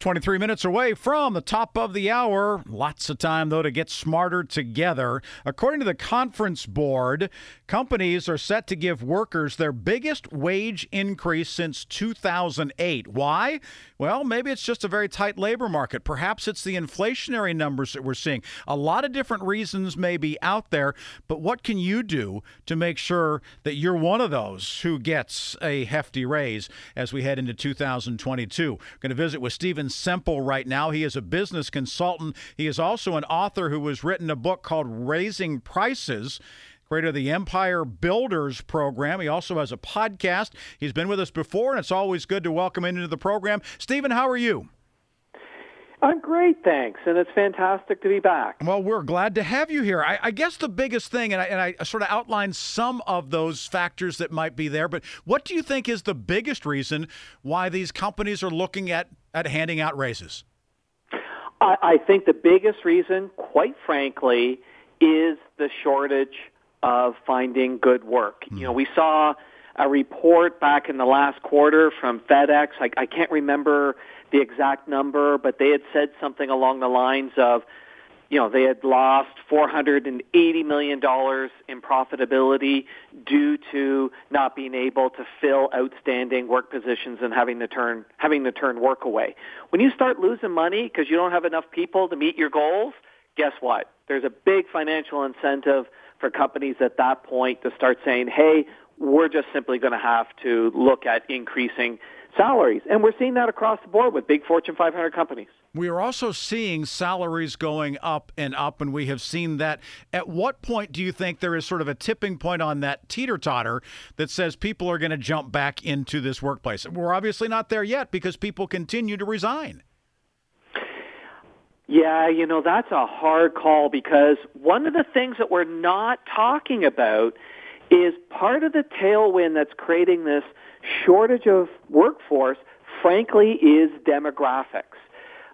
23 minutes away from the top of the hour. Lots of time, though, to get smarter together. According to the conference board, companies are set to give workers their biggest wage increase since 2008. Why? Well, maybe it's just a very tight labor market. Perhaps it's the inflationary numbers that we're seeing. A lot of different reasons may be out there, but what can you do to make sure that you're one of those who gets a hefty raise as we head into 2022? We're going to visit with Stephen Semple right now. He is a business consultant. He is also an author who has written a book called Raising Prices creator of the Empire Builders program. He also has a podcast. He's been with us before, and it's always good to welcome him into the program. Stephen, how are you? I'm great, thanks, and it's fantastic to be back. Well, we're glad to have you here. I, I guess the biggest thing, and I, and I sort of outlined some of those factors that might be there, but what do you think is the biggest reason why these companies are looking at at handing out raises? I, I think the biggest reason, quite frankly, is the shortage of finding good work. Mm. You know, we saw a report back in the last quarter from FedEx. I, I can't remember the exact number, but they had said something along the lines of you know, they had lost $480 million in profitability due to not being able to fill outstanding work positions and having to turn, having to turn work away. When you start losing money because you don't have enough people to meet your goals, guess what? There's a big financial incentive for companies at that point to start saying, hey, we're just simply going to have to look at increasing salaries. And we're seeing that across the board with big Fortune 500 companies. We are also seeing salaries going up and up, and we have seen that. At what point do you think there is sort of a tipping point on that teeter totter that says people are going to jump back into this workplace? We're obviously not there yet because people continue to resign. Yeah, you know, that's a hard call because one of the things that we're not talking about is part of the tailwind that's creating this shortage of workforce, frankly, is demographics.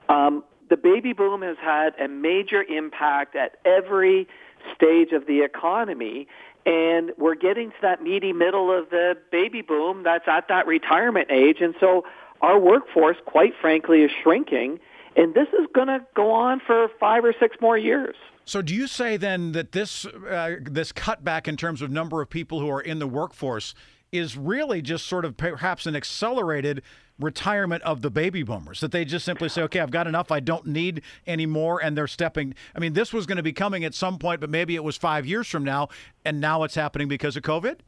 Um, the baby boom has had a major impact at every stage of the economy, and we're getting to that meaty middle of the baby boom that's at that retirement age, and so our workforce, quite frankly, is shrinking, and this is going to go on for five or six more years. So, do you say then that this uh, this cutback in terms of number of people who are in the workforce is really just sort of perhaps an accelerated retirement of the baby boomers? That they just simply say okay i've got enough. I don't need any more and they're stepping. I mean this was going to be coming at some point but maybe it was five years from now and now it's happening because of covid?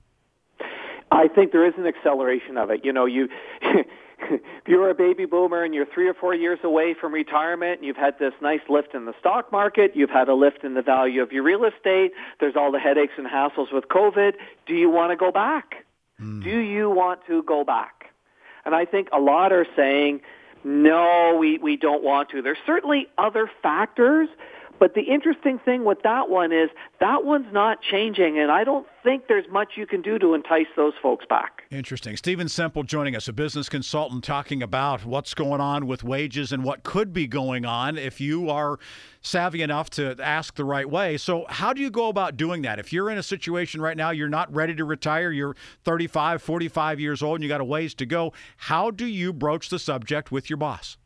I think there is an acceleration of it. You know you if you're a baby boomer and you're three or four years away from retirement, and you've had this nice lift in the stock market, you've had a lift in the value of your real estate, there's all the headaches and hassles with COVID. Do you want to go back? Mm. Do you want to go back? And I think a lot are saying, no, we, we don't want to. There's certainly other factors, but the interesting thing with that one is that one's not changing, and I don't think there's much you can do to entice those folks back. Interesting. Stephen Semple joining us, a business consultant, talking about what's going on with wages and what could be going on if you are savvy enough to ask the right way. So, how do you go about doing that? If you're in a situation right now, you're not ready to retire, you're 35, 45 years old, and you got a ways to go, how do you broach the subject with your boss?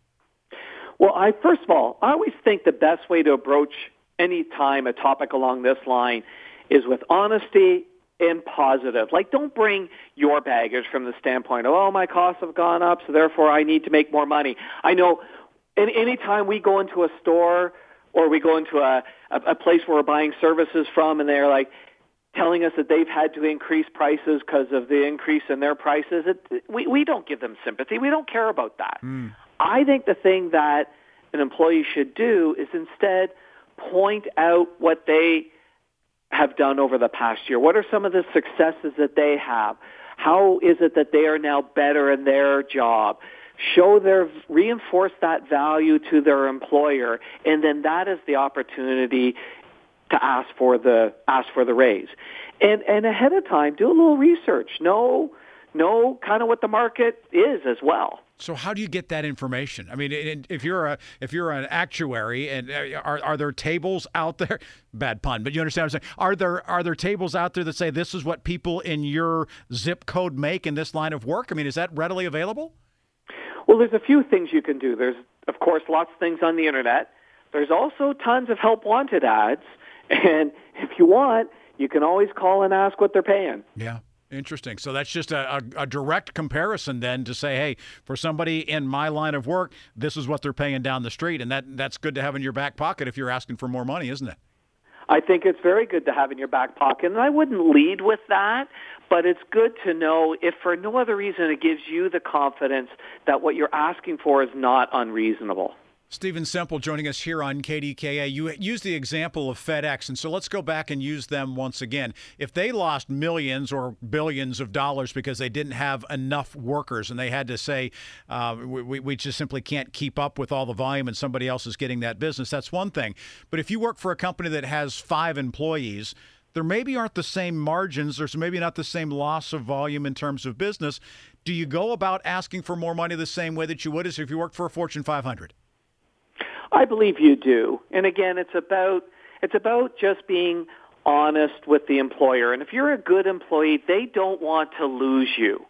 Well, I first of all, I always think the best way to approach any time a topic along this line is with honesty and positive. Like, don't bring your baggage from the standpoint of, oh, my costs have gone up, so therefore I need to make more money. I know any anytime we go into a store or we go into a, a, a place where we're buying services from and they're like telling us that they've had to increase prices because of the increase in their prices, it, we, we don't give them sympathy. We don't care about that. Mm. I think the thing that an employee should do is instead point out what they have done over the past year? What are some of the successes that they have? How is it that they are now better in their job? Show their, reinforce that value to their employer, and then that is the opportunity to ask for the, ask for the raise. And, and ahead of time, do a little research. Know, know kind of what the market is as well. So how do you get that information? I mean, if you're a if you're an actuary, and uh, are are there tables out there? Bad pun, but you understand what I'm saying. Are there are there tables out there that say this is what people in your zip code make in this line of work? I mean, is that readily available? Well, there's a few things you can do. There's of course, lots of things on the internet. There's also tons of help wanted ads. And if you want, you can always call and ask what they're paying. Yeah. Interesting. So that's just a, a, a, direct comparison then to say, hey, for somebody in my line of work, this is what they're paying down the street, and that that's good to have in your back pocket if you're asking for more money, isn't it? I think it's very good to have in your back pocket, and I wouldn't lead with that, but it's good to know if for no other reason it gives you the confidence that what you're asking for is not unreasonable. Stephen Semple joining us here on KDKA. You used the example of FedEx, and so let's go back and use them once again. If they lost millions or billions of dollars because they didn't have enough workers and they had to say, uh, we, we just simply can't keep up with all the volume and somebody else is getting that business, that's one thing. But if you work for a company that has five employees, there maybe aren't the same margins. There's maybe not the same loss of volume in terms of business. Do you go about asking for more money the same way that you would as if you worked for a Fortune 500? I believe you do. And again, it's about it's about just being honest with the employer. And if you're a good employee, they don't want to lose you.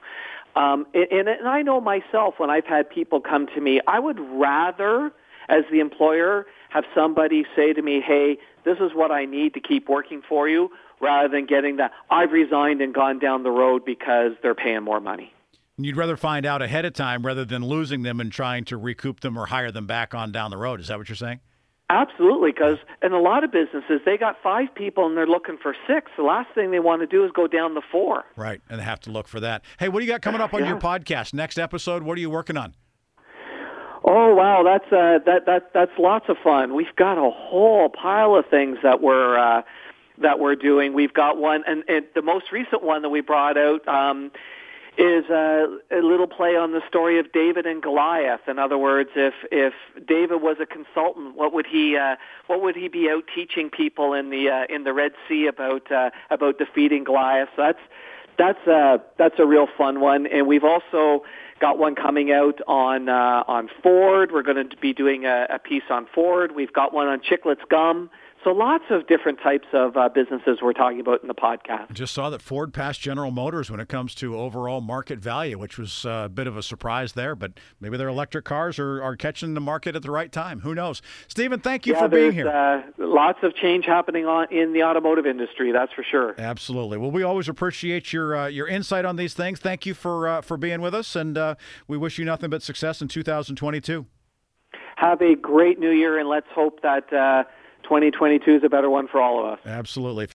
Um, and, and I know myself when I've had people come to me, I would rather, as the employer, have somebody say to me, "Hey, this is what I need to keep working for you," rather than getting that I've resigned and gone down the road because they're paying more money. You'd rather find out ahead of time rather than losing them and trying to recoup them or hire them back on down the road. Is that what you're saying? Absolutely, because in a lot of businesses, they got five people and they're looking for six. The last thing they want to do is go down the four. Right, and they have to look for that. Hey, what do you got coming up on yeah. your podcast? Next episode, what are you working on? Oh wow, that's uh, that that that's lots of fun. We've got a whole pile of things that we're uh, that we're doing. We've got one, and, and the most recent one that we brought out. Um, is a, a little play on the story of David and Goliath. In other words, if if David was a consultant, what would he uh, what would he be out teaching people in the uh, in the Red Sea about uh, about defeating Goliath? So that's that's a that's a real fun one, and we've also got one coming out on uh, on Ford. We're going to be doing a, a piece on Ford. We've got one on Chiclets gum. So lots of different types of uh, businesses we're talking about in the podcast. I just saw that Ford passed General Motors when it comes to overall market value, which was uh, a bit of a surprise there. But maybe their electric cars are, are catching the market at the right time. Who knows? Stephen, thank you yeah, for being here. Uh, lots of change happening on, in the automotive industry. That's for sure. Absolutely. Well, we always appreciate your uh, your insight on these things. Thank you for uh, for being with us, and uh, we wish you nothing but success in 2022. Have a great new year, and let's hope that 2022 is a better one for all of us. Absolutely.